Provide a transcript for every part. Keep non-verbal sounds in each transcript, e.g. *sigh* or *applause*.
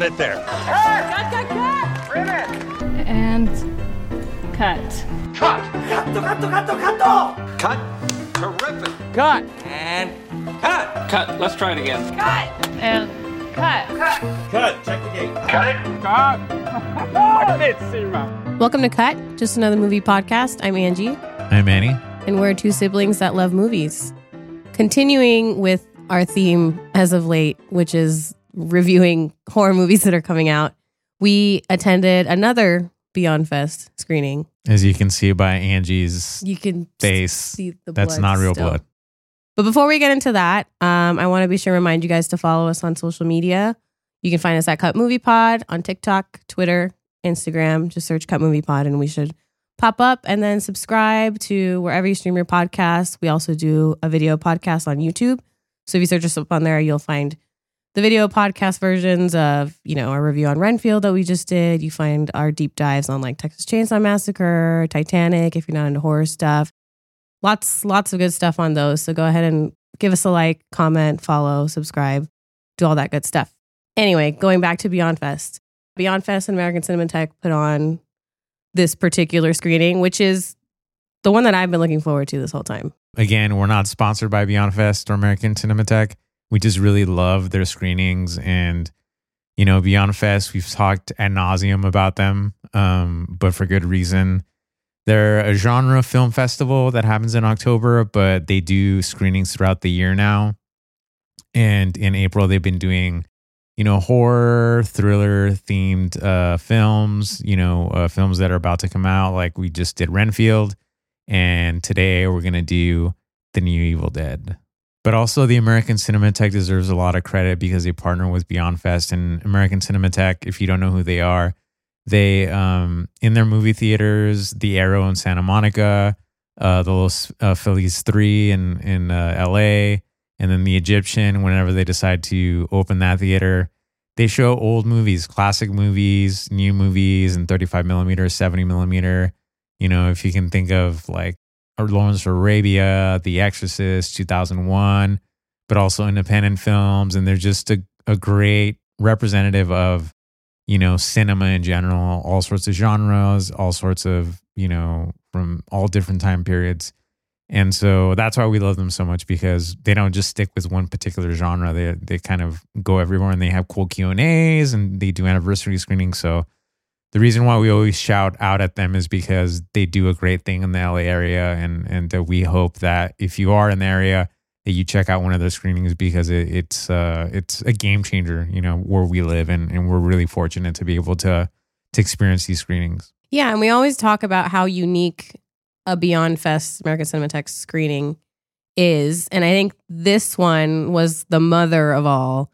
set it there. Cut, cut, cut! And cut. Cut. Cut. Terrific. Cut. And cut. Cut. Let's try it again. Cut. And cut. Cut. Cut. Check the gate. Cut it. Cut. *laughs* Welcome to Cut, just another movie podcast. I'm Angie, I'm Manny. and we're two siblings that love movies. Continuing with our theme as of late, which is reviewing horror movies that are coming out, we attended another Beyond Fest screening. As you can see by Angie's You can face, see the that's blood not real still. blood. But before we get into that, um, I want to be sure to remind you guys to follow us on social media. You can find us at Cut Movie Pod on TikTok, Twitter, Instagram. Just search Cut Movie Pod and we should pop up and then subscribe to wherever you stream your podcasts. We also do a video podcast on YouTube. So if you search us up on there, you'll find the video podcast versions of, you know, our review on Renfield that we just did. You find our deep dives on like Texas Chainsaw Massacre, Titanic, if you're not into horror stuff. Lots lots of good stuff on those. So go ahead and give us a like comment follow subscribe do all that good stuff. Anyway going back to beyond fest. Beyond fest and american cinematheque put on this particular screening which is the one that i've been looking forward to this whole time. Again, we're not sponsored by Beyond Fest or American Cinematheque. We just really love their screenings and you know, Beyond Fest, we've talked ad nauseum about them, um, but for good reason. They're a genre film festival that happens in October, but they do screenings throughout the year now. And in April, they've been doing, you know, horror, thriller themed uh, films, you know, uh, films that are about to come out. Like we just did Renfield. And today we're going to do The New Evil Dead. But also, the American Cinematheque deserves a lot of credit because they partner with Beyond Fest and American Cinematheque. If you don't know who they are, they um, in their movie theaters, the Aero in Santa Monica, uh, the Los uh, Feliz Three in in uh, L.A., and then the Egyptian. Whenever they decide to open that theater, they show old movies, classic movies, new movies, and 35 millimeter, 70 millimeter. You know, if you can think of like Lawrence of Arabia, The Exorcist, 2001, but also independent films. And they're just a, a great representative of, you know, cinema in general, all sorts of genres, all sorts of, you know, from all different time periods. And so that's why we love them so much because they don't just stick with one particular genre. They they kind of go everywhere and they have cool Q and A's and they do anniversary screenings. So the reason why we always shout out at them is because they do a great thing in the LA area, and and uh, we hope that if you are in the area, that you check out one of their screenings because it, it's uh it's a game changer, you know, where we live, and and we're really fortunate to be able to to experience these screenings. yeah and we always talk about how unique a beyond fest american cinematheque screening is and i think this one was the mother of all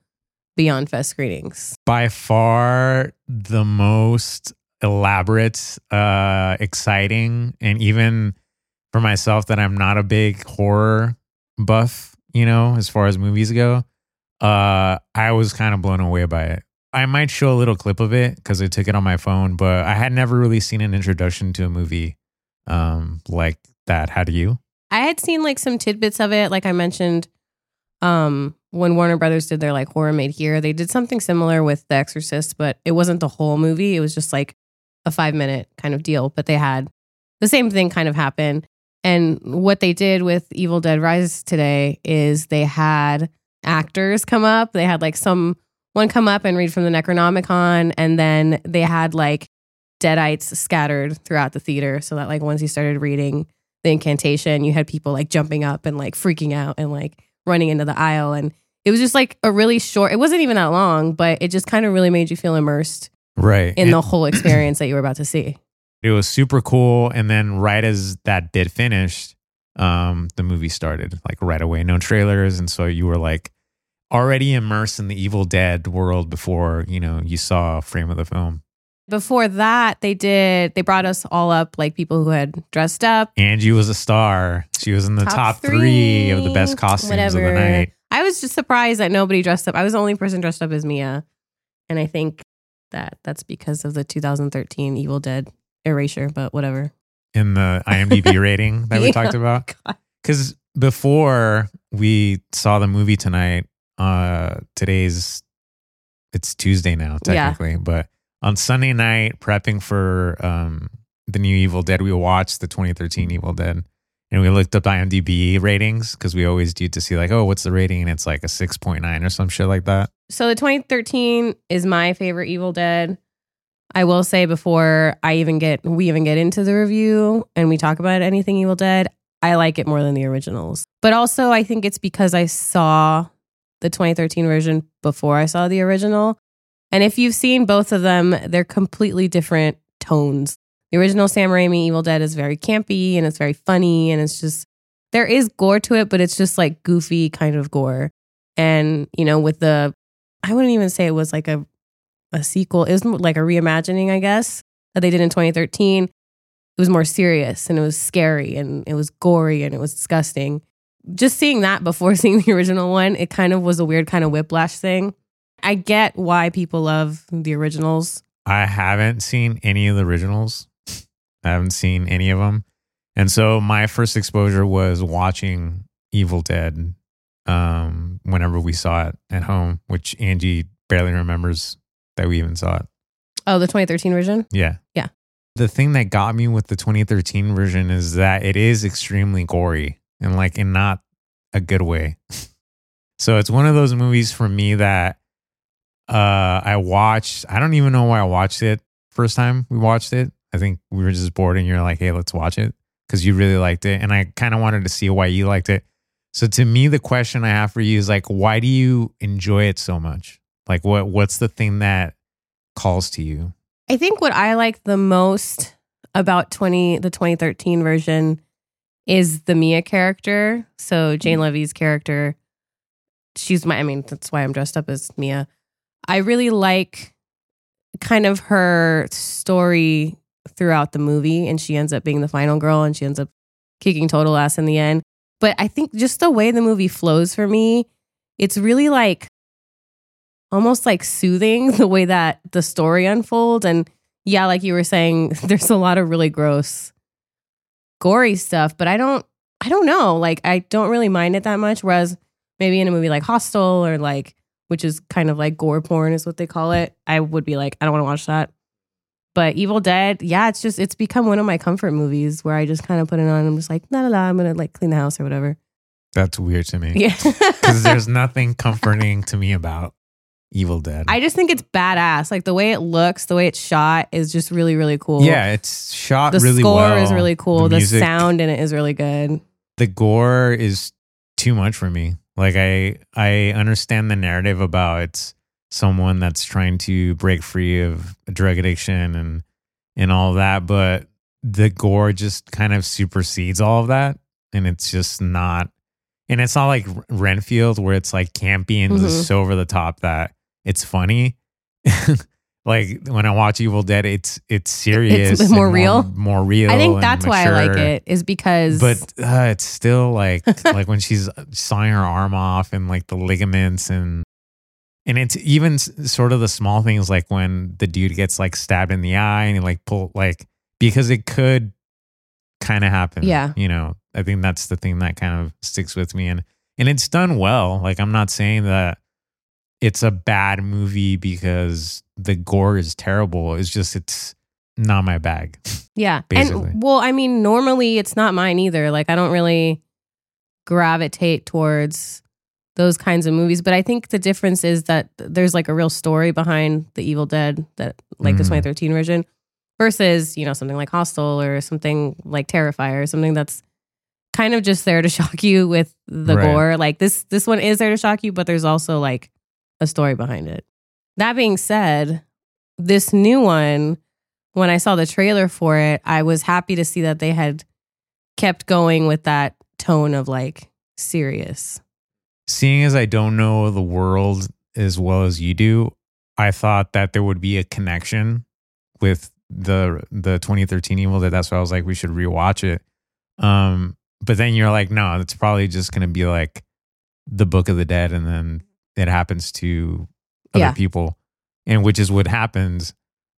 beyond fest screenings By far the most elaborate, uh, exciting, and even for myself that I'm not a big horror buff, you know, as far as movies go, uh, I was kind of blown away by it. I might show a little clip of it because I took it on my phone, but I had never really seen an introduction to a movie um, like that. How do you? I had seen like some tidbits of it, like I mentioned, um, when Warner Brothers did their like horror made here. They did something similar with The Exorcist, but it wasn't the whole movie. It was just like a five minute kind of deal. But they had the same thing kind of happen. And what they did with Evil Dead Rise today is they had actors come up. They had like some one come up and read from the Necronomicon, and then they had like deadites scattered throughout the theater, so that like once he started reading the incantation, you had people like jumping up and like freaking out and like running into the aisle, and it was just like a really short. It wasn't even that long, but it just kind of really made you feel immersed Right. in And- the whole experience that you were about to see. *clears throat* it was super cool and then right as that bit finished um the movie started like right away no trailers and so you were like already immersed in the evil dead world before you know you saw a frame of the film Before that, they did. They brought us all up like people who had dressed up. angie was a star she was in the top, three, of the best costumes of the night was just surprised that nobody dressed up. I was the only person dressed up as Mia, and I think that that's because of the 2013 Evil Dead erasure. But whatever. in the imdb *laughs* rating that we Yeah. talked about *laughs* because before we saw the movie tonight uh today's it's Tuesday now, Yeah. technically. But on Sunday night, prepping for um, the new Evil Dead, we watched the 2013 Evil Dead. And we looked up IMDb ratings because we always do to see like, oh, what's the rating? And it's like a 6.9 or some shit like that. So the 2013 is my favorite Evil Dead. I will say before I even get we even get into the review and we talk about anything Evil Dead, I like it more than the originals. But also I think it's because I saw the 2013 version before I saw the original. And if you've seen both of them, they're completely different tones. Original Sam Raimi Evil Dead is very campy and it's very funny and it's just there is gore to it, but it's just like goofy kind of gore. And, you know, with the I wouldn't even say it was like a a sequel. It was like a reimagining, I guess, that they did in 2013. It was more serious and it was scary and it was gory and it was disgusting. Just seeing that before *laughs* seeing the original one, it kind of was a weird kind of whiplash thing. I get why people love the originals. I haven't seen any of the originals. I haven't seen any of them. And so my first exposure was watching Evil Dead um, whenever we saw it at home, which Angie barely remembers that we even saw it. Oh, the 2013 version? Yeah. Yeah. The thing that got me with the 2013 version is that it is extremely gory and like in not a good way. *laughs* so it's one of those movies for me that uh I watched. I don't even know why I watched it first time we watched it. I think we were just bored and you're like, "Hey, let's watch it." Cuz you really liked it and I kind of wanted to see why you liked it. So to me the question I have for you is like why do you enjoy it so much? Like what what's the thing that calls to you? I think what I like the most about 20 the 2013 version is the Mia character. So Jane mm-hmm. Levy's character, she's my I mean, that's why I'm dressed up as Mia. I really like kind of her story throughout the movie and she ends up being the final girl and she ends up kicking total ass in the end. But I think just the way the movie flows for me, it's really like almost like soothing *laughs* the way that the story unfolds. And yeah, like you were saying, *laughs* there's a lot of really gross, gory stuff, but I don't, I don't know. Like, I don't really mind it that much. Whereas maybe in a movie like Hostel or like, which is kind of like gore porn is what they call it, I would be like, I don't want to watch that. But Evil Dead, yeah, it's just, it's become one of my comfort movies where I just kind of put it on and I'm just like, la la la, I'm going to like clean the house or whatever. That's weird to me. Yeah. *laughs* Because there's nothing comforting to me about Evil Dead. I just think it's badass. Like the way it looks, the way it's shot is just really, really cool. yeah, it's shot The really score well. is really cool. The, music- sound in it is really good. the gore is too much for me. Like I I understand the narrative about it's someone that's trying to break free of a drug addiction and and all that, but the gore just kind of supersedes all of that, and it's just not. And it's not like Renfield where it's like campy and Mhm. just so over the top that it's funny. *laughs* like when I watch Evil Dead, it's it's serious, and more real? more real. I think that's why I like it, is because but uh, it's still like *laughs* like when she's sawing her arm off and like the ligaments and and it's even s- sort of the small things like when the dude gets like stabbed in the eye and he like pull like because it could kind of happen. Yeah. you know, I think that's the thing that kind of sticks with me and and it's done well. Like I'm not saying that it's a bad movie because the gore is terrible. It's just it's not my bag. yeah. basically. And well, I mean, normally it's not mine either. Like I don't really gravitate towards those kinds of movies, but I think the difference is that there's like a real story behind the Evil Dead that like the Mhm. 2013 version versus, you know, something like Hostel or something like Terrifier, something that's kind of just there to *laughs* shock you with the Right. gore. Like this this one is there to shock you, but there's also like a story behind it. That being said, this new one, when I saw the trailer for it, I was happy to see that they had kept going with that tone of like serious. Seeing as I don't know the world as well as you do, I thought that there would be a connection with the the 2013 Evil Dead. That's why I was like, we should rewatch it. Um, but then you're like, no, it's probably just gonna be like the Book of the Dead, and then it happens to other Yeah. people, and which is what happens.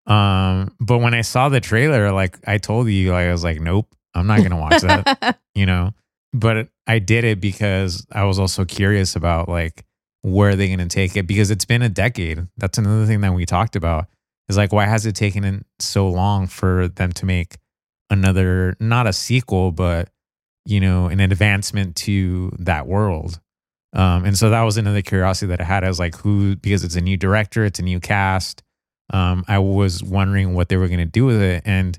Um, but when I saw the trailer, like I told you, like I was like, nope, I'm not gonna watch that *laughs* you know but i did it because i was also curious about like where are they going to take it because it's been a decade. That's another thing that we talked about. Is like why has it taken so long for them to make another not a sequel but you know an advancement to that world. Um, and so that was another curiosity that I had. I was like, who because it's a new director, it's a new cast. Um, I was wondering what they were going to do with it, and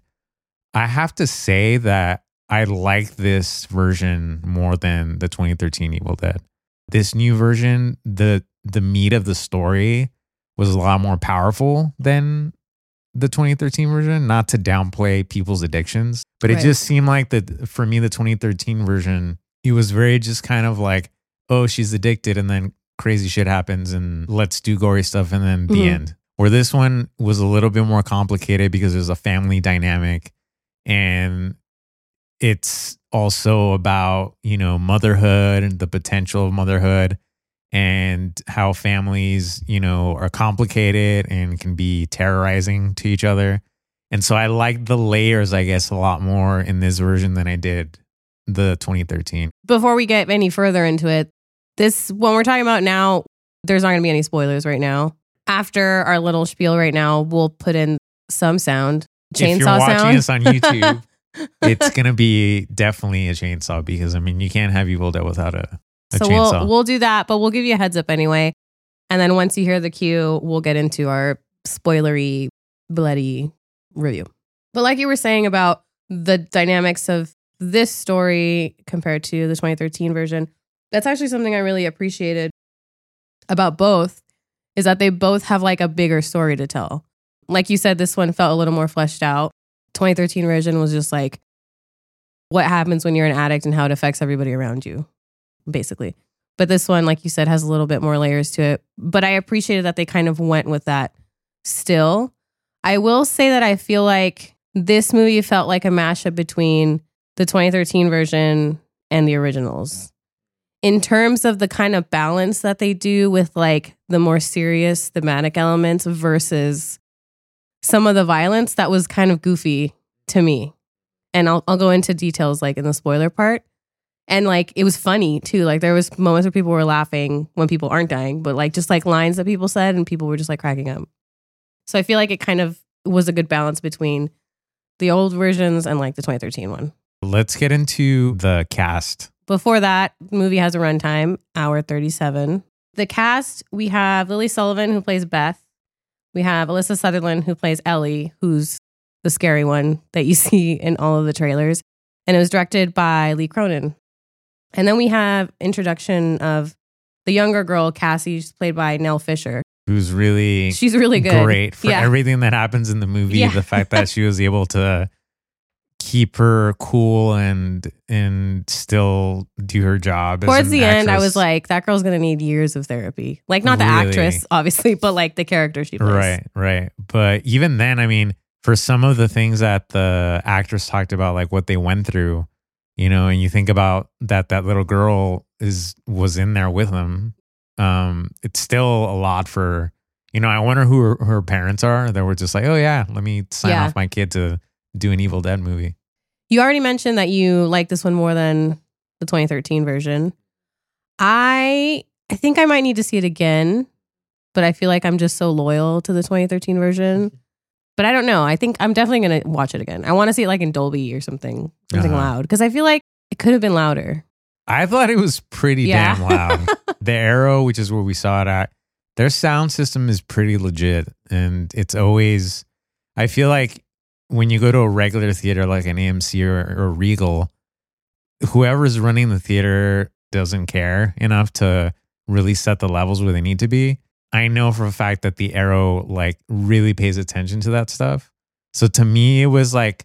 I have to say that I like this version more than the 2013 Evil Dead. This new version, the the meat of the story was a lot more powerful than the 2013 version. Not to downplay people's addictions, but it Right. just seemed like that for me, the 2013 version, it was very just kind of like, oh, she's addicted, and then crazy shit happens, and let's do gory stuff, and then the Mhm. end. Where this one was a little bit more complicated because there's a family dynamic and it's also about you know motherhood and the potential of motherhood and how families you know are complicated and can be terrorizing to each other and so i like the layers i guess a lot more in this version than i did the 2013 Before we get any further into it, this when we're talking about now, there's not going to be any spoilers right now. After our little spiel right now, we'll put in some sound, chainsaw if you're watching sound. this on youtube *laughs* it's gonna be definitely a chainsaw because i mean you can't have evil dead without a, a so chainsaw we'll we'll do that, but we'll give you a heads up anyway. And then once you hear the cue, we'll get into our spoilery, bloody review. But like you were saying about the dynamics of this story compared to the 2013 version, that's actually something I really appreciated about both is that they both have like a bigger story to tell. Like you said, this one felt a little more fleshed out. 2013 version was just like what happens when you're an addict and how it affects everybody around you, basically. But this one, like you said, has a little bit more layers to it. But I appreciated that they kind of went with that still. I will say that I feel like this movie felt like a mashup between the 2013 version and the originals. In terms of the kind of balance that they do with like the more serious thematic elements versus some of the violence that was kind of goofy to me. And I'll I'll go into details like in the spoiler part. And like it was funny too. Like there was moments where people were laughing when people aren't dying, but like just like lines that people said and people were just like cracking up. So I feel like it kind of was a good balance between the old versions and like the 2013 one. let's get into the cast Before that, movie has a runtime, hour 37. The cast, we have Lily Sullivan, who plays Beth. We have Alyssa Sutherland, who plays Ellie, who's the scary one that you *laughs* see in all of the trailers. And it was directed by Lee Cronin. And then we have introduction of the younger girl, Cassie, she's played by Nell Fisher. who's really She's really good. great for Yeah. everything that happens in the movie. Yeah. The fact that *laughs* she was able to keep her cool and and still do her job. Towards the end, I was like, that girl's gonna need years of therapy. Like not the Really? actress, obviously, but like the character she plays. right, right. But even then, I mean, for some of the things that the actress talked about, like what they went through, you know, and you think about that that little girl is was in there with them. Um, it's still a lot for you know. I wonder who her, her parents are. That were just like, oh yeah, let me sign Yeah. off my kid to do an Evil Dead movie. You already mentioned that you like this one more than the 2013 version. I I think I might need to see it again, but I feel like I'm just so loyal to the 2013 version. But I don't know. I think I'm definitely gonna watch it again. I want to see it like in Dolby or something, something Uh-huh. loud, because I feel like it could have been louder. I thought it was pretty Yeah. damn loud. *laughs* the Aero, which is where we saw it at, their sound system is pretty legit. And it's always, I feel like when you go to a regular theater like an AMC or, or Regal, whoever's running the theater doesn't care enough to really set the levels where they need to be. I know for a fact that the Aero like really pays attention to that stuff. So to me, it was like,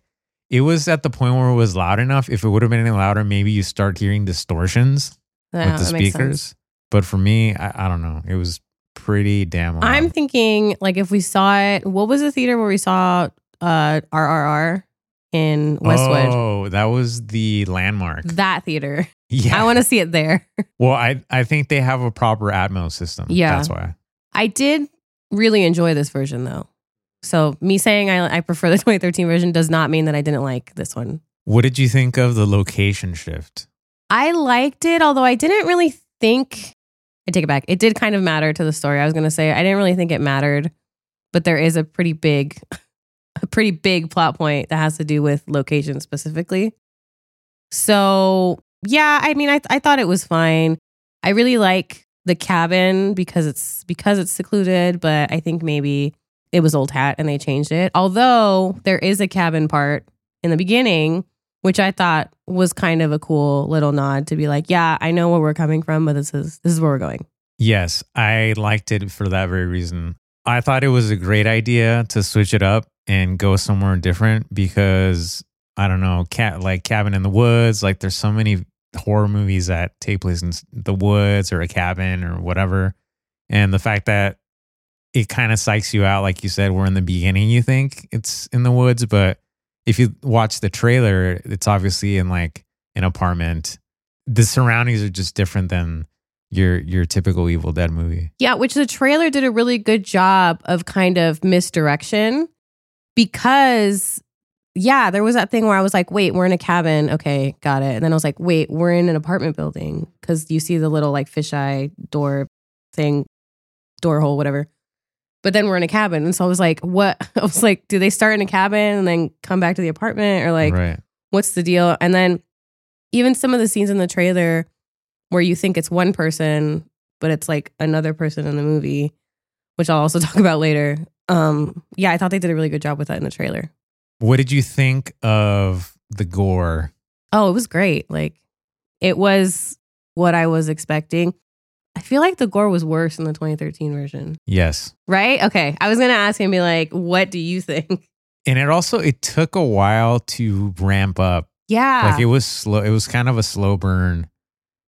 it was at the point where it was loud enough. If it would have been any louder, maybe you start hearing distortions Yeah, with the that makes sense. speakers. But for me, I, I don't know. It was pretty damn loud. I'm thinking like if we saw it, what was the theater where we saw uh RRR in Westwood? Oh, that was the landmark. That theater. yeah. I want to see it there. well, I I think they have a proper Atmos system. Yeah. That's why. I did really enjoy this version though. So me saying I, I prefer the *laughs* 2013 version does not mean that I didn't like this one. What did you think of the location shift? I liked it, although I didn't really think I take it back. It did kind of matter to the story. I was gonna say I didn't really think it mattered, but there is a pretty big, *laughs* a pretty big plot point that has to do with location specifically. So yeah, I mean, I I thought it was fine. I really like the cabin because it's because it's secluded, but I think maybe it was old hat and they changed it. Although there is a cabin part in the beginning, which I thought was kind of a cool little nod to be like, yeah, I know where we're coming from, but this is this is where we're going. Yes, I liked it for that very reason. I thought it was a great idea to switch it up and go somewhere different because I don't know, cat like cabin in the woods. Like there's so many horror movies that take place in the woods or a cabin or whatever, and the fact that it kind of psychs you out, like you said, we're in the beginning you think it's in the woods, but if you watch the trailer, it's obviously in like an apartment. The surroundings are just different than your your typical Evil Dead movie. Yeah, which the trailer did a really good job of kind of misdirection because yeah, there was that thing where I was like, wait, we're in a cabin. Okay, got it. And then I was like, wait, we're in an apartment building because you see the little like fisheye door thing, door hole, whatever. But then we're in a cabin. And so I was like, what? *laughs* I was like, do they start in a cabin and then come back to the apartment or like, right. what's the deal? And then even some of the scenes in the trailer where you think it's one person, but it's like another person in the movie, which I'll also *laughs* talk about later. Um, yeah, I thought they did a really good job with that in the trailer. What did you think of the gore? Oh, it was great. Like it was what I was expecting. I feel like the gore was worse in the 2013 version. Yes. Right? Okay. I was gonna ask him, be like, what do you think? And it also it took a while to ramp up. Yeah. Like it was slow. It was kind of a slow burn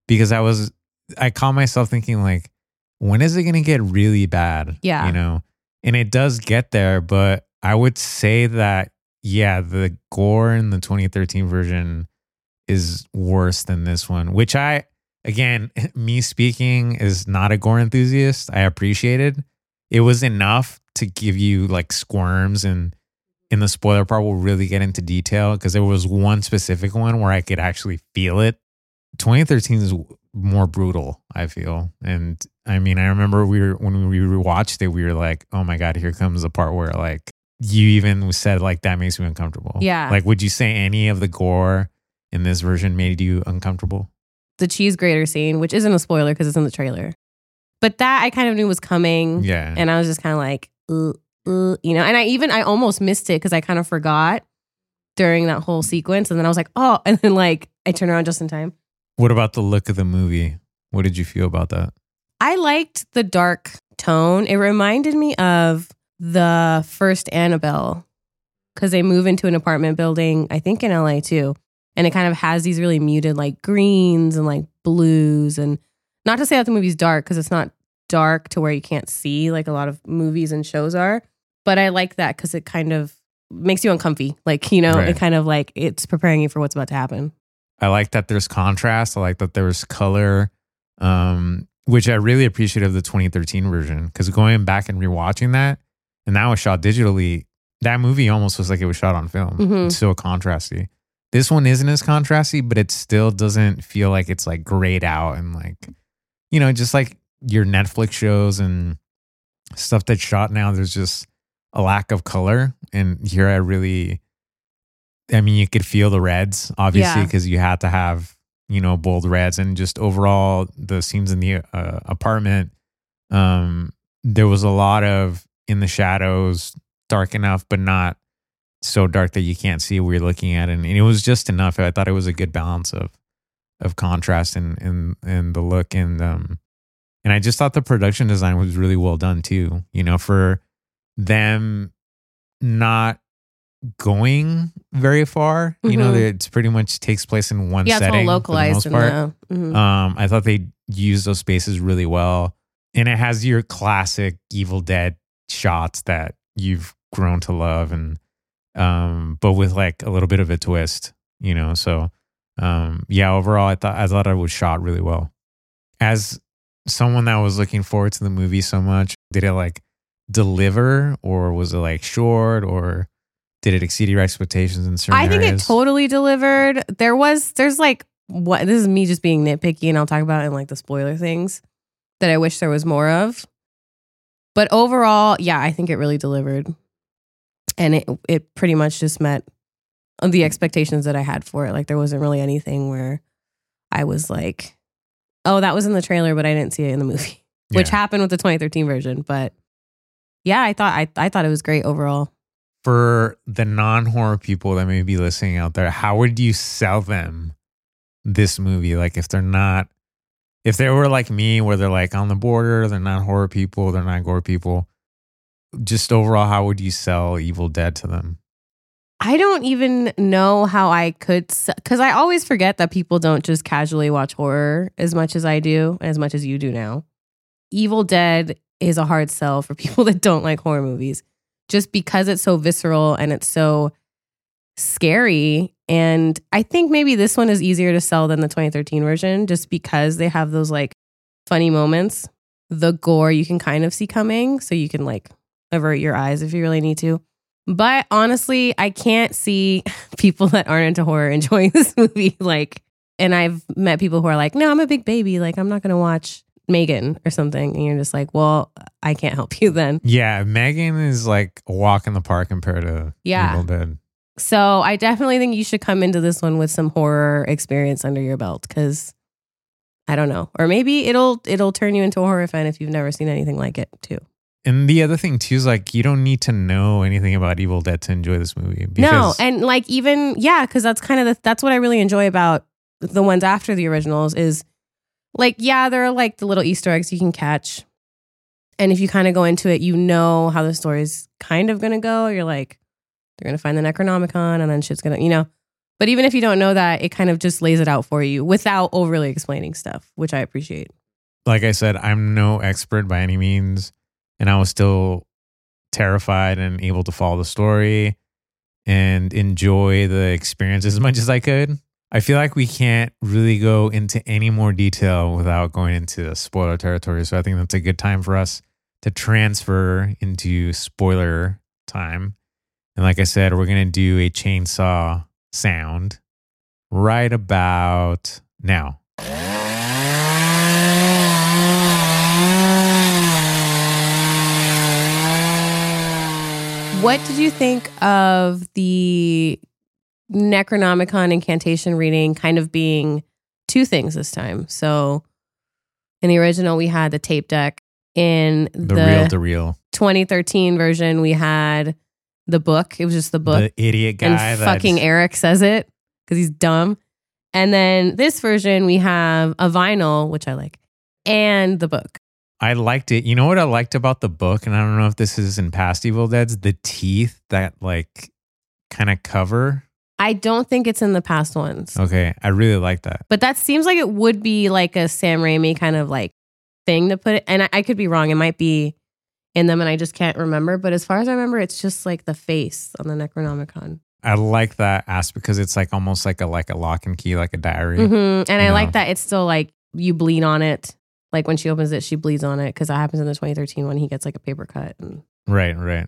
because I was I caught myself thinking like, when is it gonna get really bad? Yeah. You know? And it does get there, but I would say that yeah, the gore in the 2013 version is worse than this one, which I again, *laughs* me speaking is not a gore enthusiast. I appreciated. It was enough to give you like squirms and in the spoiler part we'll really get into detail because there was one specific one where I could actually feel it. 2013 is more brutal, I feel. And I mean, I remember we were when we rewatched it, we were like, "Oh my god, here comes the part where like you even said like that makes me uncomfortable." Yeah. Like, would you say any of the gore in this version made you uncomfortable? the cheese grater scene, which isn't a spoiler because it's in the trailer. But that I kind of knew was coming. Yeah. And I was just kind of like, uh, uh, you know, and I even, I almost missed it because I kind of forgot during that whole sequence. And then I was like, oh, *laughs* and then like I turned around just in time. what about the look of the movie? What did you feel about that? I liked the dark tone. It reminded me of the first Annabelle because they move into an apartment building, I think in LA too. And it kind of has these really muted like greens and like blues. And not to say that the movie's dark because it's not dark to where you can't see like a lot of movies and shows are. But I like that because it kind of makes you uncomfy. Like, you know, Right. it kind of like it's preparing you for what's about to happen. I like that there's contrast. I like that there's color, um, which I really appreciate of the 2013 version. Because going back and rewatching that, and that was shot digitally, that movie almost was like it was shot on film. Mhm. It's so contrasty. This one isn't as contrasty, but it still doesn't feel like it's like grayed out and like, you know, just like your Netflix shows and stuff that's shot now. There's just a lack of color, and here I really I mean, you could feel the reds, obviously, Yeah. because you had to have, you know, bold reds and just overall the scenes in the uh, apartment. Um, there was a lot of in the shadows, dark enough, but not so dark that you can't see what you're looking at. And, and it was just enough. I thought it was a good balance of, of contrast and, and, and the look. And, um, and I just thought the production design was really well done too, you know, for them not going very far. You know, Mhm. it's pretty much takes place in one Yeah, it's all localized for the most part. mhm. Um, I thought they used those spaces really well, and it has your classic Evil Dead shots that you've grown to love, and um, but with like a little bit of a twist, you know. So, um, yeah, overall, I thought I thought it was shot really well. As someone that was looking forward to the movie so much, did it like deliver, or was it like short, or did it exceed your expectations in certain ways? I think areas? it totally delivered. There was, there's like, what, this is me just being nitpicky and I'll talk about it in like the spoiler things. that I wish there was more of. But overall, yeah, I think it really delivered. And it it pretty much just met the expectations that I had for it. Like there wasn't really anything where I was like, "Oh, that was in the trailer, but I didn't see it in the movie." *laughs* Which happened with the 2013 version, but yeah, I thought I I thought it was great overall. For the non-horror people that may be listening out there, how would you sell them this movie? Like if they're not if they were like me where they're like on the border, they're not horror people, they're not gore people. Just overall, how would you sell Evil Dead to them? I don't even know how I could, because I always forget that people don't just casually watch horror as much as I do, as much as you do now. Evil Dead is a hard sell for *laughs* people that don't like horror movies, just because it's so visceral and it's so scary. And I think maybe this one is easier to sell than the 2013 version, just because they have those like funny moments. The gore you can kind of see coming, so you can like avert your eyes if you really need to. But honestly, I can't see *laughs* people that aren't into horror enjoying *laughs* this movie. Like, and I've met people who are like, no, I'm a big baby. Like, I'm not going to watch Megan or something. And you're just like, well, I can't help you then. Yeah, Megan is like a walk in the park compared to Yeah. Evil Dead. So I definitely think you should come into this one with some horror experience under your belt because I don't know. Or maybe it'll it'll turn you into a horror fan if you've never seen anything like it too. And the other thing too is like you don't need to know anything about Evil Dead to enjoy this movie. no, and like even yeah, because that's kind of the that's what I really enjoy about the ones after the originals is like yeah, there are like the little Easter eggs you can catch, and if you kind of go into it, you know how the story's kind of gonna go. You're like, they're gonna find the Necronomicon, and then shit's gonna you know. But even if you don't know that, it kind of just lays it out for you without overly explaining stuff, which I appreciate. like I said, I'm no expert by any means, and I was still terrified and able to follow the story and enjoy the experience as much as I could. I feel like we can't really go into any more detail without going into spoiler territory. So I think that's a good time for us to transfer into spoiler time. And like I said, we're going to do a chainsaw sound right about now. What did you think of the Necronomicon incantation reading kind of being two things this time? So in the original, we had the tape deck. In The, the, reel to reel. 2013 version, we had the book. It was just the book. The idiot guy. and fucking Eric says it because he's dumb. And then this version, we have a vinyl, which I like, and the book. I liked it. You know what I liked about the book, and I don't know if this is in past Evil Dead's, the teeth that like kind of cover. I don't think it's in the past ones. Okay, I really like that. But that seems like it would be like a Sam Raimi kind of like thing to put it. And I, I could be wrong. It might be in them and I just can't remember. But as far as I remember, it's just like the face on the Necronomicon. I like that aspect because it's like almost like a like a lock and key, like a diary. hmm And I Yeah. like that it's still like you bleed on it. Like when she opens it, she bleeds on it because that happens in the 2013 one. He gets like a paper cut. And Right, right.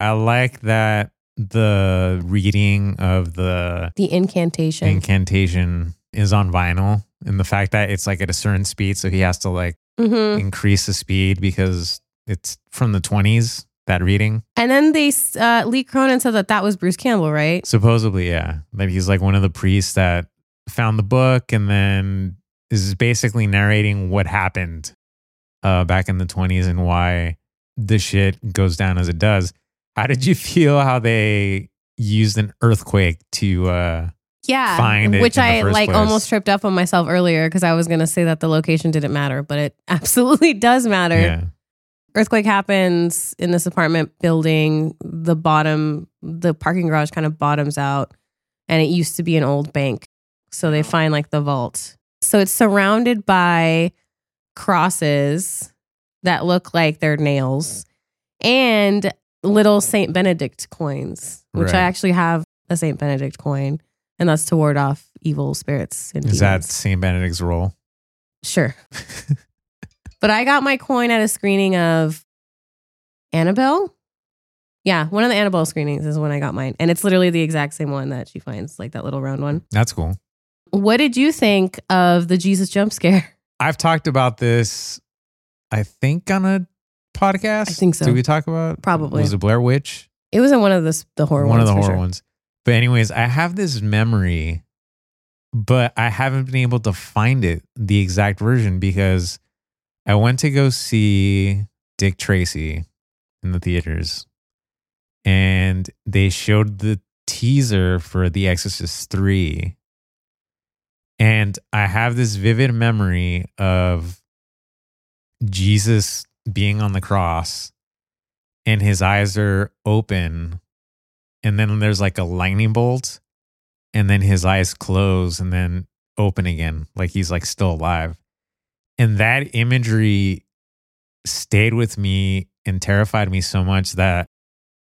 I like that the reading of the the incantation. incantation is on vinyl, and the fact that it's like at a certain speed, so he has to like hmm increase the speed because it's from the twenties. That reading. And then they, uh, Lee Cronin said that that was Bruce Campbell, right? Supposedly, yeah. That he's like one of the priests that found the book and then is basically narrating what happened uh, back in the 20s and why the shit goes down as it does. How did you feel how they used an earthquake to uh Yeah. Find it which I like place. almost tripped up on myself earlier because I was going to say that the location didn't matter, but it *laughs* absolutely does matter. yeah. Earthquake happens in this apartment building. The bottom, the parking garage kind of bottoms out, and it used to be an old bank. So they find like the vault. So it's surrounded by crosses that look like they're nails and little Saint Benedict coins, which Right. I actually have a Saint Benedict coin, and that's to ward off evil spirits and Is that. St. Benedict's role? Sure. *laughs* but I got my coin at a screening of Annabelle. Yeah, one of the Annabelle screenings is when I got mine. And it's literally the exact same one that she finds, like that little round one. That's cool. What did you think of the Jesus jump scare? I've talked about this I think, on a podcast. I think so. Did we talk about Probably. Was it Blair Witch? It was in one of the the horror One ones. of the horror sure. ones. But anyways, I have this memory, but I haven't been able to find it, the exact version, because I went to go see Dick Tracy in the theaters, and they showed the teaser for The Exorcist 3. And I have this vivid memory of Jesus being on the cross and his eyes are open and then there's like a lightning bolt and then his eyes close and then open again like he's like still alive. And that imagery stayed with me and terrified me so much that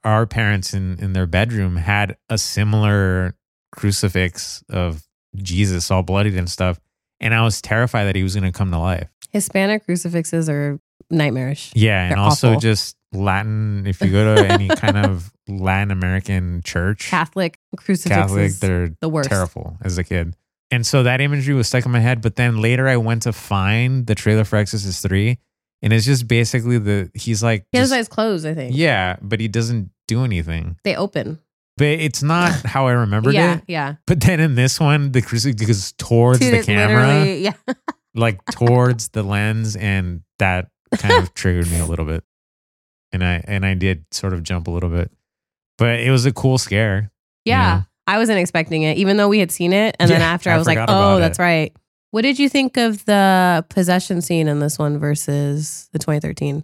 our parents in in their bedroom had a similar crucifix of Jesus all bloodied and stuff and I was terrified that he was going to come to life. Hispanic crucifixes are nightmarish. yeah, and They're also awful. just Latin. If you go to any *laughs* kind of Latin American church, Catholic crucifixes. Catholic, they're the worst. terrible as a kid. And so that imagery was stuck in my head. But then later, I went to find the trailer for Exorcist three, and it's just basically the he's like, He has just- his eyes closed. I think. yeah, but he doesn't do anything. They open. But it's not *laughs* how I remembered yeah, it. yeah. Yeah. But then in this one, the crucifix goes towards Dude, the camera, Yeah. like *laughs* towards the lens, and that kind of triggered me a little bit. And I and I did sort of jump a little bit, but it was a cool scare. Yeah. Yeah. I wasn't expecting it, even though we had seen it. And then after I I was like, oh, that's it. right. What did you think of the possession scene in this one versus the 2013?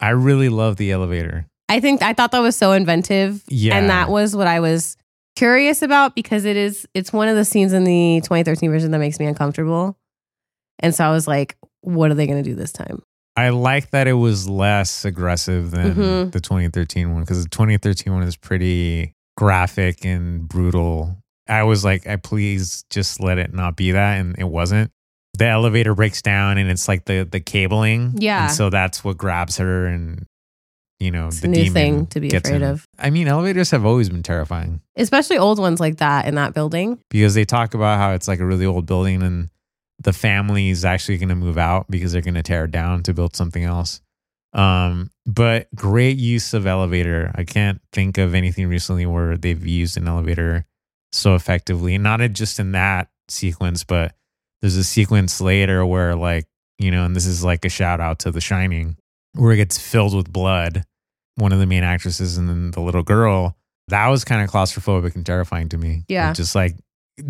I really love the elevator. I think I thought that was so inventive. Yeah. And that was what I was curious about because it is it's one of the scenes in the 2013 version that makes me uncomfortable. And so I was like, what are they gonna do this time? I like that it was less aggressive than Mhm. the 2013 one because the 2013 one is pretty graphic and brutal. I was like, I please just let it not be that, and it wasn't. The elevator breaks down, and it's like the the cabling. Yeah. and so that's what grabs her, and you know It's the a new thing to be afraid him. of. I mean, elevators have always been terrifying Especially old ones like that in that building. because they talk about how it's like a really old building and the family is actually going to move out because they're going to tear it down to build something else. Um, but great use of elevator. I can't think of anything recently where they've used an elevator so effectively. Not just in that sequence, but there's a sequence later where like, you know, and this is like a shout out to The Shining, where it gets filled with blood. One of the main actresses and then the little girl. That was kind of claustrophobic and terrifying to me. Yeah. Just like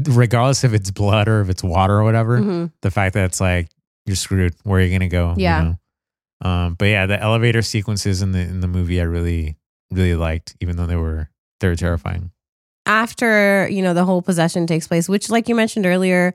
regardless if it's blood or if it's water or whatever, Mhm. the fact that it's like you're screwed. Where are you gonna go? you Yeah. know? Um, but yeah, the elevator sequences in the in the movie I really really liked, even though they were they were terrifying. after you know the whole possession takes place which like you mentioned earlier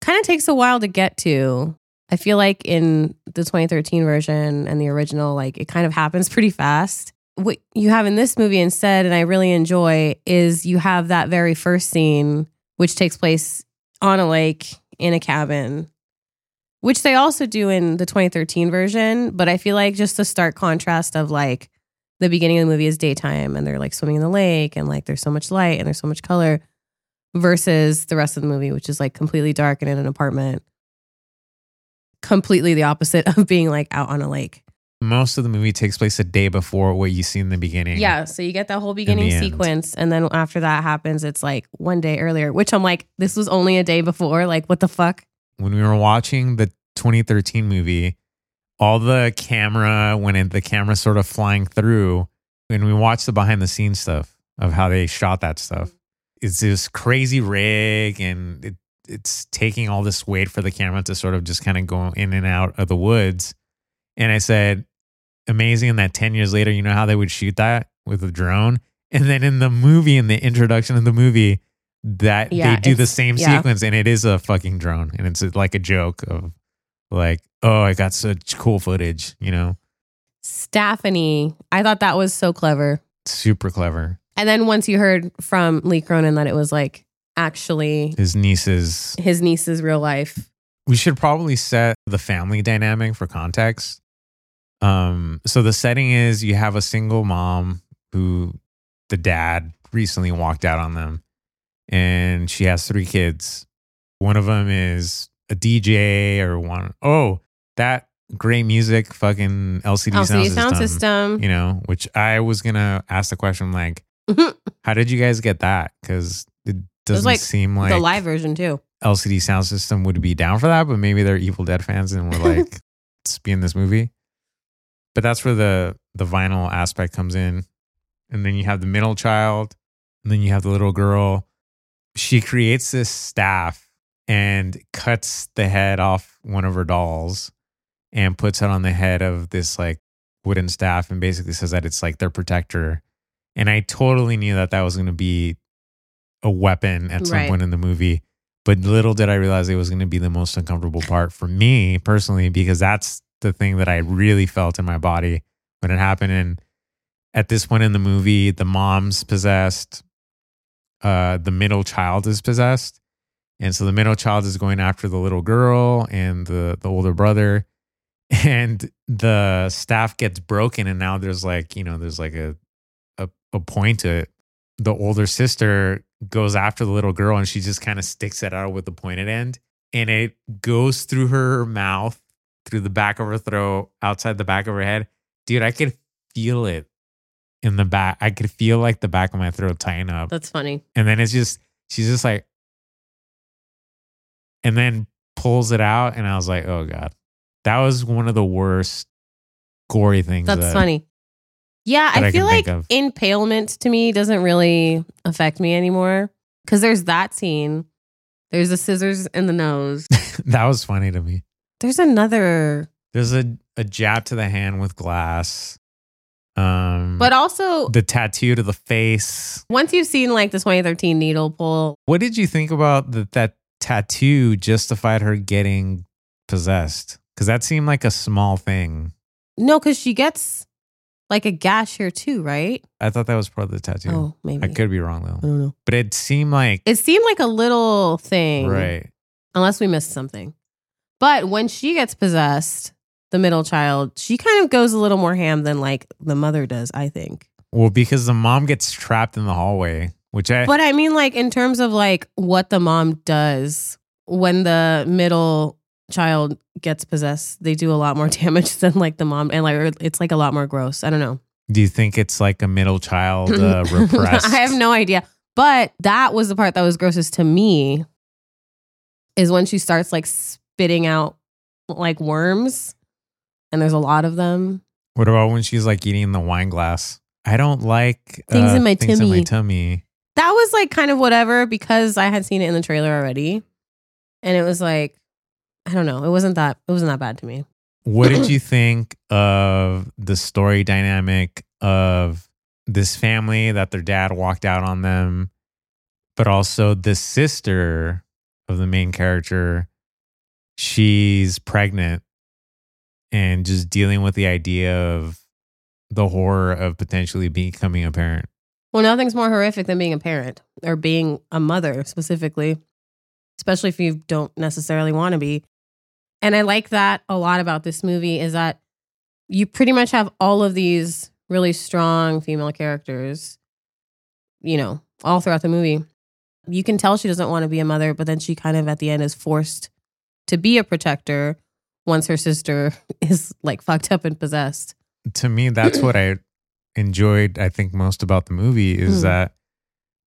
kind of takes a while to get to i feel like in the 2013 version and the original like it kind of happens *laughs* pretty fast what you have in this movie instead and i really enjoy is you have that very first scene which takes place on a lake in a cabin which they also do in the 2013 version. But i feel like just the stark contrast of like the beginning of the movie is daytime and they're like swimming in the lake and like there's so much light and there's so much color versus the rest of the movie which is like completely dark and in an apartment. Completely the opposite *laughs* of being like out on a lake Most of the movie takes place a day before what you see in the beginning. yeah so you get that whole beginning sequence and then after that happens it's like one day earlier which i'm like this was only a day before like what the fuck When we were watching the 2013 movie, all the camera when it, the camera sort of flying through, and we watched the behind the scenes stuff of how they shot that stuff. It's this crazy rig, and it, it's taking all this weight for the camera to sort of just kind of go in and out of the woods. And I said, amazing that 10 years later, you know how they would shoot that with a drone? And then in the movie, in the introduction of the movie, that Yeah, they do the same yeah. sequence and it is a fucking drone. And it's uh, like a joke of like, oh, I got such cool footage, you know? Stephanie, I thought that was so clever. Super clever. And then once you heard from Lee Cronin that it was like actually His nieces. his niece's real life. We should probably set the family dynamic for context. Um, so the setting is you have a single mom who the dad recently walked out on them, and she has three kids. One of them is a DJ, or one oh that great music, fucking LCD, LCD sound, sound system, system. You know, which I was gonna ask the question like, *laughs* how did you guys get that? Because it doesn't like seem like the live version too. LCD Soundsystem would be down for that, but maybe they're Evil Dead fans and were *laughs* like, let's be in this movie. But that's where the the vinyl aspect comes in. And then you have the middle child, and then you have the little girl. She creates this staff and cuts the head off one of her dolls and puts it on the head of this like wooden staff and basically says that it's like their protector. And I totally knew that that was going to be a weapon at some Right. point in the movie. But little did I realize it was going to be the most uncomfortable part for me personally, because that's the thing that I really felt in my body when it happened. And at this point in the movie, the mom's possessed, uh, the middle child is possessed. And so the middle child is going after the little girl and the, the older brother. *laughs* And the staff gets broken. And now there's like, you know, there's like a, a, a point to it. The older sister goes after the little girl and she just kind of sticks it out with the pointed end. And it goes through her mouth, through the back of her throat, outside the back of her head. Dude, I could feel it in the back. I could feel like the back of my throat tighten up. That's funny. And then it's just, she's just like, and then pulls it out. And I was like, oh God. That was one of the worst gory things. That's that- funny. Yeah, I I feel like impalement to me doesn't really affect me anymore because there's that scene. There's the scissors in the nose. *laughs* that was funny to me. There's another, There's a, a jab to the hand with glass. Um, but also the tattoo to the face. once you've seen like the 2013 needle pull, What did you think about that? That tattoo justified her getting possessed? Because that seemed like a small thing. no, because she gets like a gash here too, right? I thought that was part of the tattoo. Oh, maybe. I could be wrong though. I don't know. but it seemed like It seemed like a little thing, right. Unless we missed something. But when she gets possessed, the middle child, she kind of goes a little more ham than like the mother does, I think. Well, because the mom gets trapped in the hallway, which I But I mean, like, in terms of like what the mom does when the middle child gets possessed, they do a lot more *laughs* damage than like the mom, and like it's like a lot more gross. I don't know. do you think it's like a middle child uh, repressed? *laughs* I have no idea. But that was the part that was grossest to me is when she starts like spitting out like worms, and there's a lot of them. What about when she's like eating in the wine glass? I don't like Things uh, in my things in my tummy. tummy. That was like kind of whatever because I had seen it in the trailer already, and it was like, I don't know, it wasn't that it wasn't that bad to me. What did *clears throat* you think of the story dynamic of this family that their dad walked out on them, but also the sister of the main character? She's pregnant and just dealing with the idea of the horror of potentially becoming a parent. Well, nothing's more horrific than being a parent or being a mother specifically, especially if you don't necessarily want to be. And I like that a lot about this movie is that you pretty much have all of these really strong female characters, you know, all throughout the movie. You can tell she doesn't want to be a mother, but then she kind of at the end is forced to be a protector once her sister *laughs* is like fucked up and possessed. to me that's what i *clears throat* enjoyed i think most about the movie is Hmm. that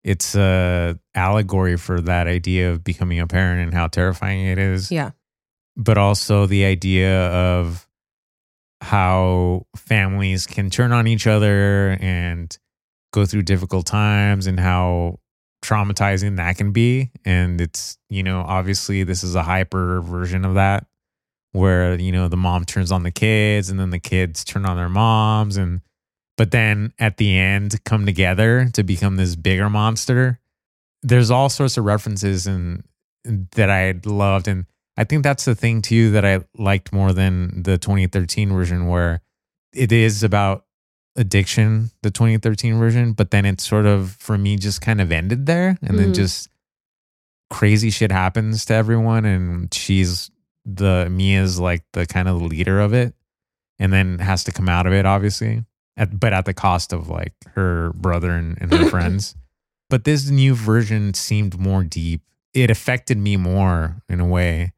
it's a allegory for that idea of becoming a parent and how terrifying it is Yeah. but also the idea of how families can turn on each other and go through difficult times and how traumatizing that can be. And it's you know obviously this is a hyper version of that where you know the mom turns on the kids and then the kids turn on their moms. And but then at the end come together to become this bigger monster. There's all sorts of references and that i loved. And i think that's the thing too that i liked more than the 2013 version where it is about addiction the 2013 version but then it sort of for me just kind of ended there and then Mhm. just crazy shit happens to everyone and she's the Mia's like the kind of leader of it and then has to come out of it obviously at, but at the cost of like her brother and, and her *laughs* friends but this new version seemed more deep it affected me more in a way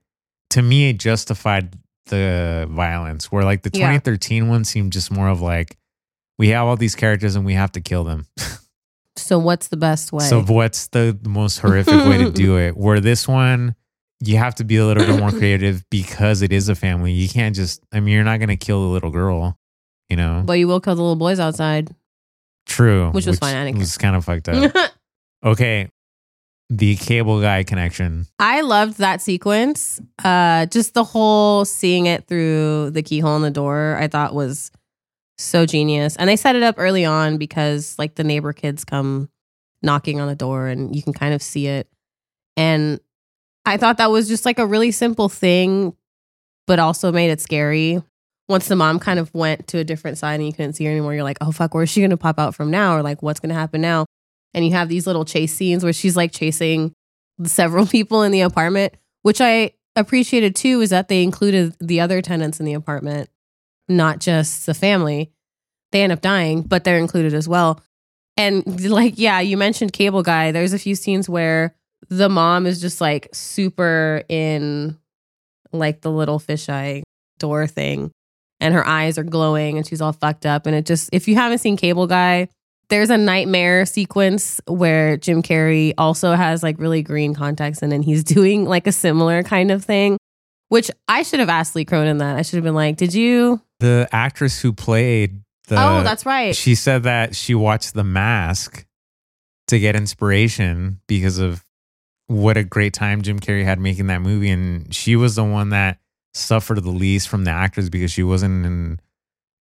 to me it justified the violence. Where like the Yeah. 2013 one seemed just more of like we have all these characters and we have to kill them. *laughs* So what's the best way? So what's the most horrific way to *laughs* do it? Where this one, you have to be a little bit more creative because it is a family. You can't just. I mean, you're not gonna kill the little girl. You know, but you will kill the little boys outside. true. Which was fine, I didn't was kind of fucked up. *laughs* okay, the cable guy connection. I loved that sequence. Uh, just the whole seeing it through the keyhole in the door, I thought was so genius. And they set it up early on because like the neighbor kids come knocking on the door and you can kind of see it. And I thought that was just like a really simple thing, but also made it scary. Once the mom kind of went to a different side and you couldn't see her anymore, you're like, oh fuck, where's she gonna pop out from now? Or like, what's gonna happen now? And you have these little chase scenes where she's like chasing several *laughs* people in the apartment, which I appreciated too, is that they included the other tenants in the apartment, not just the family. They end up dying, but they're included as well. And like, yeah, you mentioned Cable Guy. There's a few scenes where the mom is just like super in like the little fisheye door thing, and her eyes are glowing and she's all fucked up. And it just, if you haven't seen Cable Guy, there's a nightmare sequence where Jim Carrey also has like really green contacts and he's *laughs* doing like a similar kind of thing, which I should have asked Lee Cronin that. I should have been like, did you? The actress who played the oh, that's right. she said that she watched The Mask to get inspiration because of what a great time Jim Carrey had making that movie, and she was the one that suffered the least from the actors because she wasn't in,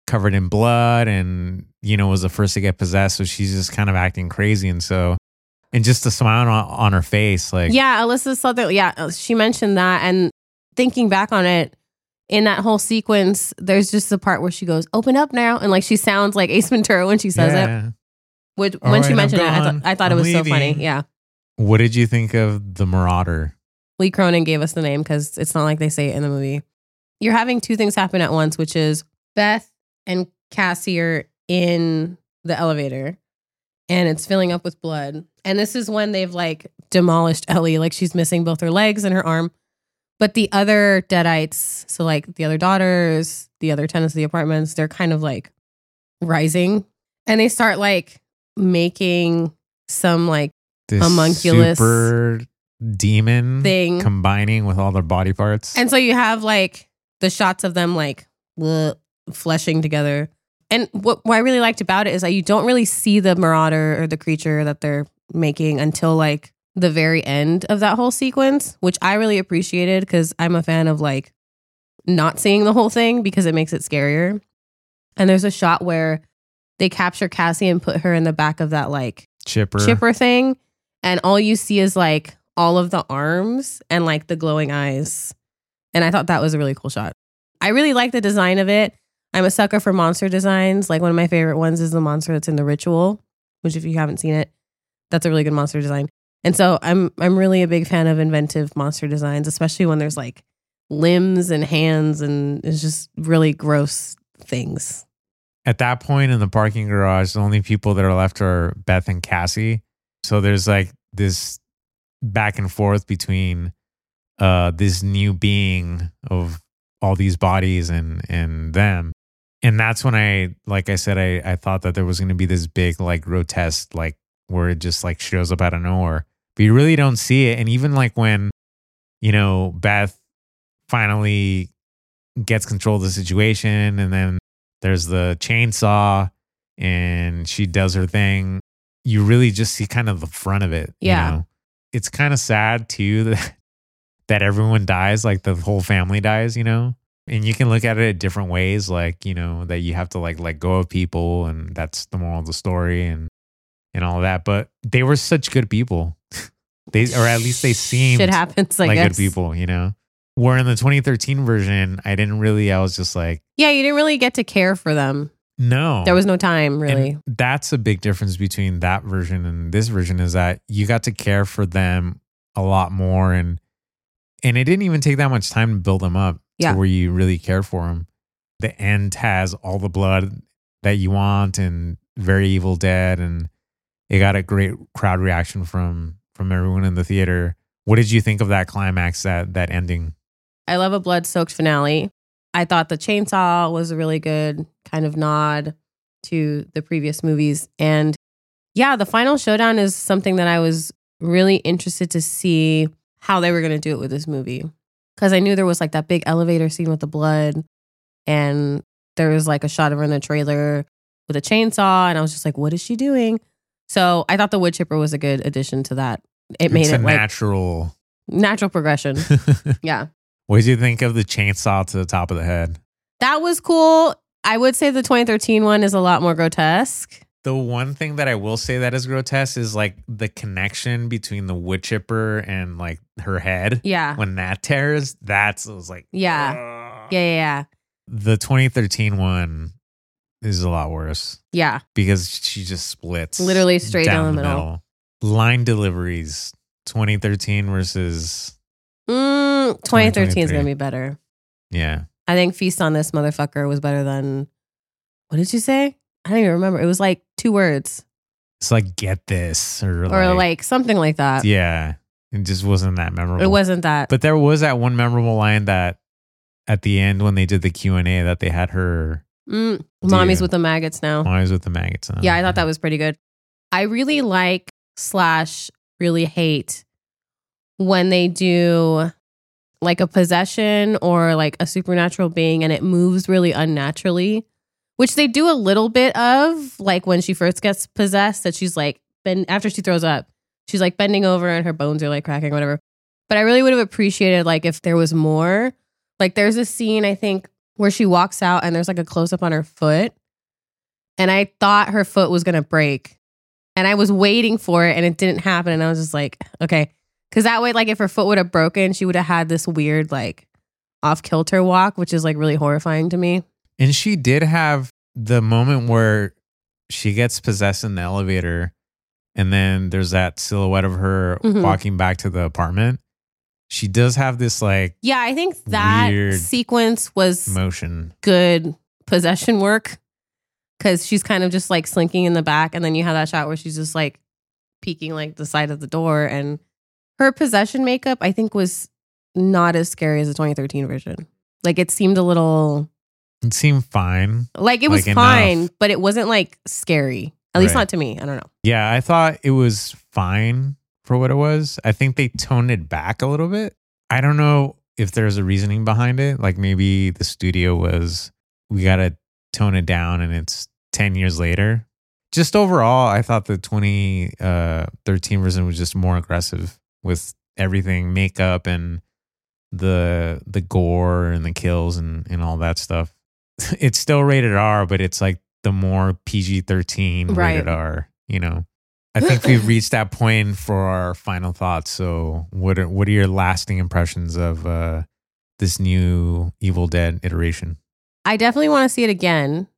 covered in blood and you know was the first to get possessed, so she's just kind of acting crazy, and so and just the smile on, on her face, like yeah, Alyssa Sutherland. Yeah, uh, she mentioned that. And thinking back on it, in that whole sequence, there's just the part where she goes, "Open up now," and like she sounds like Ace Ventura when she says it. Which, when she right, I'm mentioned it, I thought I thought it was so funny. Yeah, What did you think of the Marauder? Lee Cronin gave us the name because it's not like they say it in the movie. You're having two things happen at once, which is Beth and Cassie are in the elevator and it's filling up with blood. And this is when they've like demolished Ellie, like she's missing both her legs and her arm. But the other deadites, so like the other daughters, the other tenants of the apartments, they're kind of like rising and they start like making some like This Homunculus super demon thing. combining with all their body parts. And so you have like the shots of them like bleh, fleshing together. And what, what I really liked about it is that you don't really see the marauder or the creature that they're making until like the very end of that whole sequence, which I really appreciated because I'm a fan of like not seeing the whole thing because it makes it scarier. And there's a shot where they capture Cassie and put her in the back of that like chipper. chipper thing and all you see is like all of the arms and like the glowing eyes. And i thought that was a really cool shot. I really like the design of it. I'm a sucker for monster designs. Like one of my favorite ones is the monster that's in the ritual which if you haven't seen it that's a really good monster design and so i'm i'm really a big fan of inventive monster designs especially when there's like limbs and hands and it's just really gross things At that point in the parking garage, the only people that are left are Beth and Cassie. So there's like this back and forth between uh this new being of all these bodies and and them. And that's when I like I said I I thought that there was going to be this big like grotesque like where it just like shows up out of nowhere. But you really don't see it and even like when you know Beth finally gets control of the situation and then there's the chainsaw and she does her thing you really just see kind of the front of it you Yeah. know? it's kind of sad too *laughs* that that everyone dies like the whole family dies you know and you can look at it different ways like you know that you have to like let go of people and that's the moral of the story and and all that but they were such good people. *laughs* They or at least they seemed shit happens i like guess. good people you know? Where in the 2013 version i didn't really i was just like yeah you didn't really get to care for them. No. There was no time really. and that's a big difference between that version and this version is that you got to care for them a lot more and and it didn't even take that much time to build them up Yeah. to where you really care for them. The end has all the blood that you want and very evil dead and it got a great crowd reaction from from everyone in the theater. What did you think of that climax that that ending? I love a blood soaked finale. I thought the chainsaw was a really good kind of nod to the previous movies. And yeah, the final showdown is something that I was really interested to see how they were going to do it with this movie. Because I knew there was like that big elevator scene with the blood, and there was like a shot of her in the trailer with a chainsaw. And I was just like, what is she doing? So I thought the wood chipper was a good addition to that. It made it's it a like natural. natural progression. *laughs* yeah. what did you think of the chainsaw to the top of the head? That was cool. I would say the 2013 one is a lot more grotesque. The one thing that I will say that is grotesque is like the connection between the wood chipper and like her head. Yeah. When that tears, that's it was like Yeah. "Ugh." Yeah, yeah, yeah. The 2013 one is a lot worse Yeah. because she just splits Literally straight down the middle. Line deliveries 2013 versus Mm, 2013 is 2023. going to be better. yeah. I think Feast on This Motherfucker was better than, what did you say? I don't even remember. It was like two words It's like get this or, or like something like that. yeah. It just wasn't that memorable. It wasn't that. But there was that one memorable line that at the end when they did the Q and A that they had her Mm, mommy's with the maggots now. Mommy's with the maggots. now. Yeah, I thought that was pretty good. I really like slash really hate when they do like a possession or like a supernatural being and it moves really unnaturally, which they do a little bit of, like when she first gets possessed, that she's like been after she throws up, she's like bending over and her bones are like cracking, whatever. But I really would have appreciated like if there was more. Like there's a scene I think where she walks out and there's like a close up on her foot and I thought her foot was gonna break. And I was waiting for it and it didn't happen. And I was just like, okay. Cause that way, like if her foot would have broken, she would have had this weird, like off kilter walk, which is like really horrifying to me. And she did have the moment where she gets possessed in the elevator, and then there's that silhouette of her Mhm. walking back to the apartment. She does have this like Yeah, I think that sequence was motion. good possession work. Cause she's kind of just like slinking in the back. And then you have that shot where she's just like peeking like the side of the door. And her possession makeup, I think, was not as scary as the 2013 version. Like it seemed a little It seemed fine. Like it was Like, fine, enough. but it wasn't like scary. At least Right. not to me. I don't know. Yeah, I thought it was fine for what it was. I think they toned it back a little bit. I don't know if there's a reasoning behind it. Like maybe the studio was, we got to tone it down and it's 10 years later. Just overall, I thought the 2013 uh, version was just more aggressive with everything, makeup and the the gore and the kills and, and all that stuff. *laughs* It's still rated R, but it's like the more PG 13 Right. rated R, you know. I think we've reached that point for our final thoughts. So, what are, what are your lasting impressions of uh, this new Evil Dead iteration? I definitely want to see it again.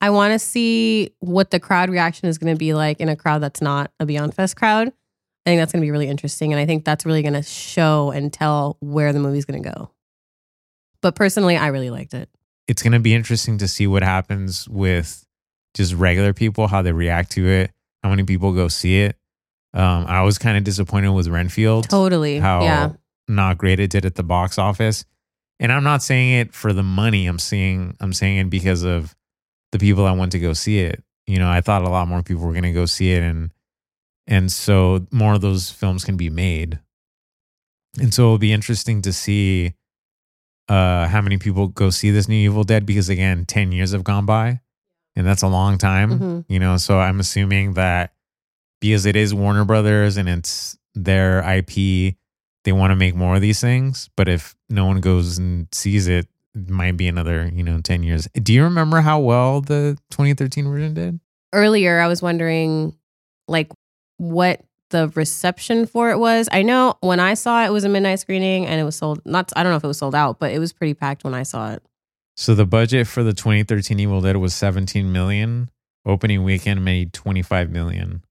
I want to see what the crowd reaction is going to be like in a crowd that's not a Beyond Fest crowd. I think that's going to be really interesting. And I think that's really going to show and tell where the movie's going to go. But personally, I really liked it. It's going to be interesting to see what happens with just regular people, how they react to it, how many people go see it. Um, I was kind of disappointed with Renfield. Totally. how yeah. not great it did at the box office. And I'm not saying it for the money. I'm saying I'm saying it because of the people that went to go see it. You know, I thought a lot more people were going to go see it, and and so more of those films can be made. And so it'll be interesting to see uh, how many people go see this new Evil Dead because again, ten years have gone by, and that's a long time. Mhm. You know, so I'm assuming that because it is Warner Brothers and it's their IP, they want to make more of these things. But if no one goes and sees it, it might be another, you know, 10 years. Do you remember how well the 2013 version did? Earlier, I was wondering like what the reception for it was. I know when I saw it, it was a midnight screening and it was sold, not, I don't know if it was sold out, but it was pretty packed when I saw it. So the budget for the 2013 Evil Dead was 17 million. Opening weekend made 25 million.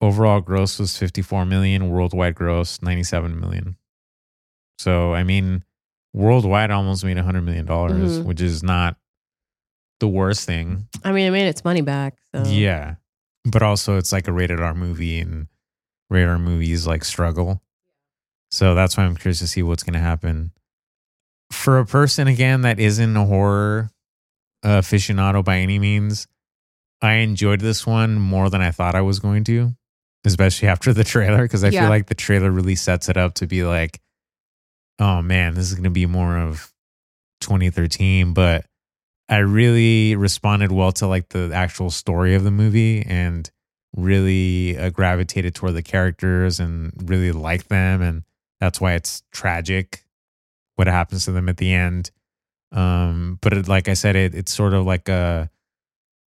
Overall gross was 54 million. Worldwide gross 97 million. So I mean, worldwide almost made 100 million dollars, Mhm. which is not the worst thing. I mean, it made its money back. So. Yeah. But also it's like a rated R movie and rated R movies like struggle. So that's why I'm curious to see what's going to happen. For a person again that isn't a horror aficionado by any means, I enjoyed this one more than I thought I was going to, especially *laughs* after the trailer because I Yeah. feel like the trailer really sets it up to be like, oh man, this is going to be more of 2013. But I really responded well to like the actual story of the movie and really uh, gravitated toward the characters and really liked them. And that's why it's tragic what happens to them at the end. Um, but it, like I said, it, it's sort of like a,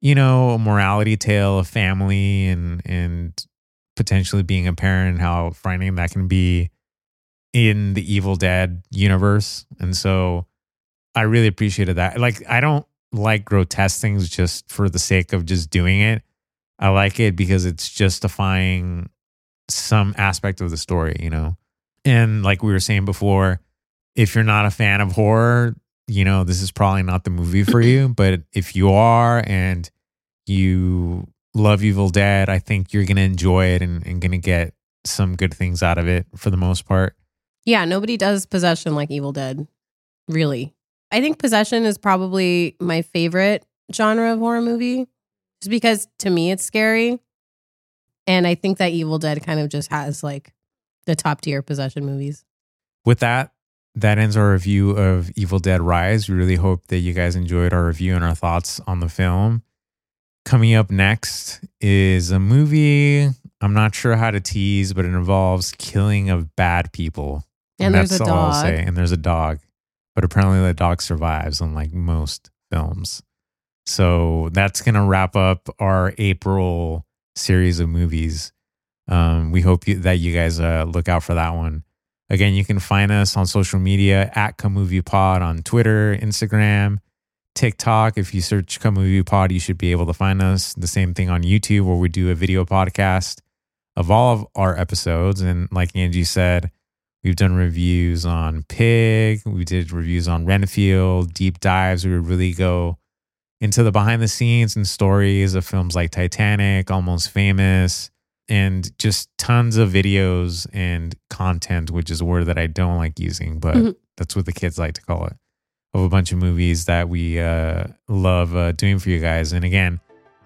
you know, a morality tale of family and, and potentially being a parent how frightening that can be in the Evil Dead universe. And so I really appreciated that. Like, I don't like grotesque things just for the sake of just doing it. I like it because it's justifying some aspect of the story, you know? And like we were saying before, if you're not a fan of horror, you know, this is probably not the movie for you. *clears throat* But if you are and you love Evil Dead, I think you're going to enjoy it and, and going to get some good things out of it for the most part. Yeah, nobody does possession like Evil Dead. Really. I think possession is probably my favorite genre of horror movie. Just because to me it's scary. And I think that Evil Dead kind of just has like the top tier possession movies. With that, that ends our review of Evil Dead Rise. We really hope that you guys enjoyed our review and our thoughts on the film. Coming up next is a movie I'm not sure how to tease, but it involves killing of bad people. And there's a all I'll dog. say. And there's a dog. But apparently the dog survives, unlike most films. So that's going to wrap up our April series of movies. Um, we hope you, that you guys uh, look out for that one. Again, you can find us on social media at Come Movie Pod on Twitter, Instagram, TikTok. If you search Come Movie Pod, you should be able to find us. The same thing on YouTube, where we do a video podcast of all of our episodes. And like Angie said, we've done reviews on Pig, we did reviews on Renfield, deep dives. We really go into the behind the scenes and stories of films like Titanic, Almost Famous, and just tons of videos and content, which is a word that I don't like using, but Mhm. that's what the kids like to call it, of a bunch of movies that we uh, love uh, doing for you guys. And again,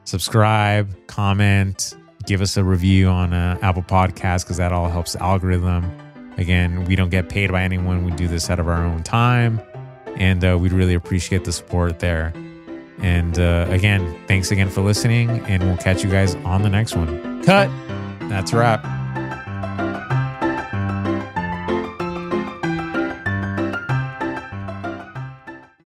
subscribe, comment, give us a review on uh, Apple Podcasts because that all helps the algorithm. Again, we don't get paid by anyone. We do this out of our own time. And uh, we'd really appreciate the support there. And uh, again, thanks again for listening. And we'll catch you guys on the next one. Cut. That's a wrap.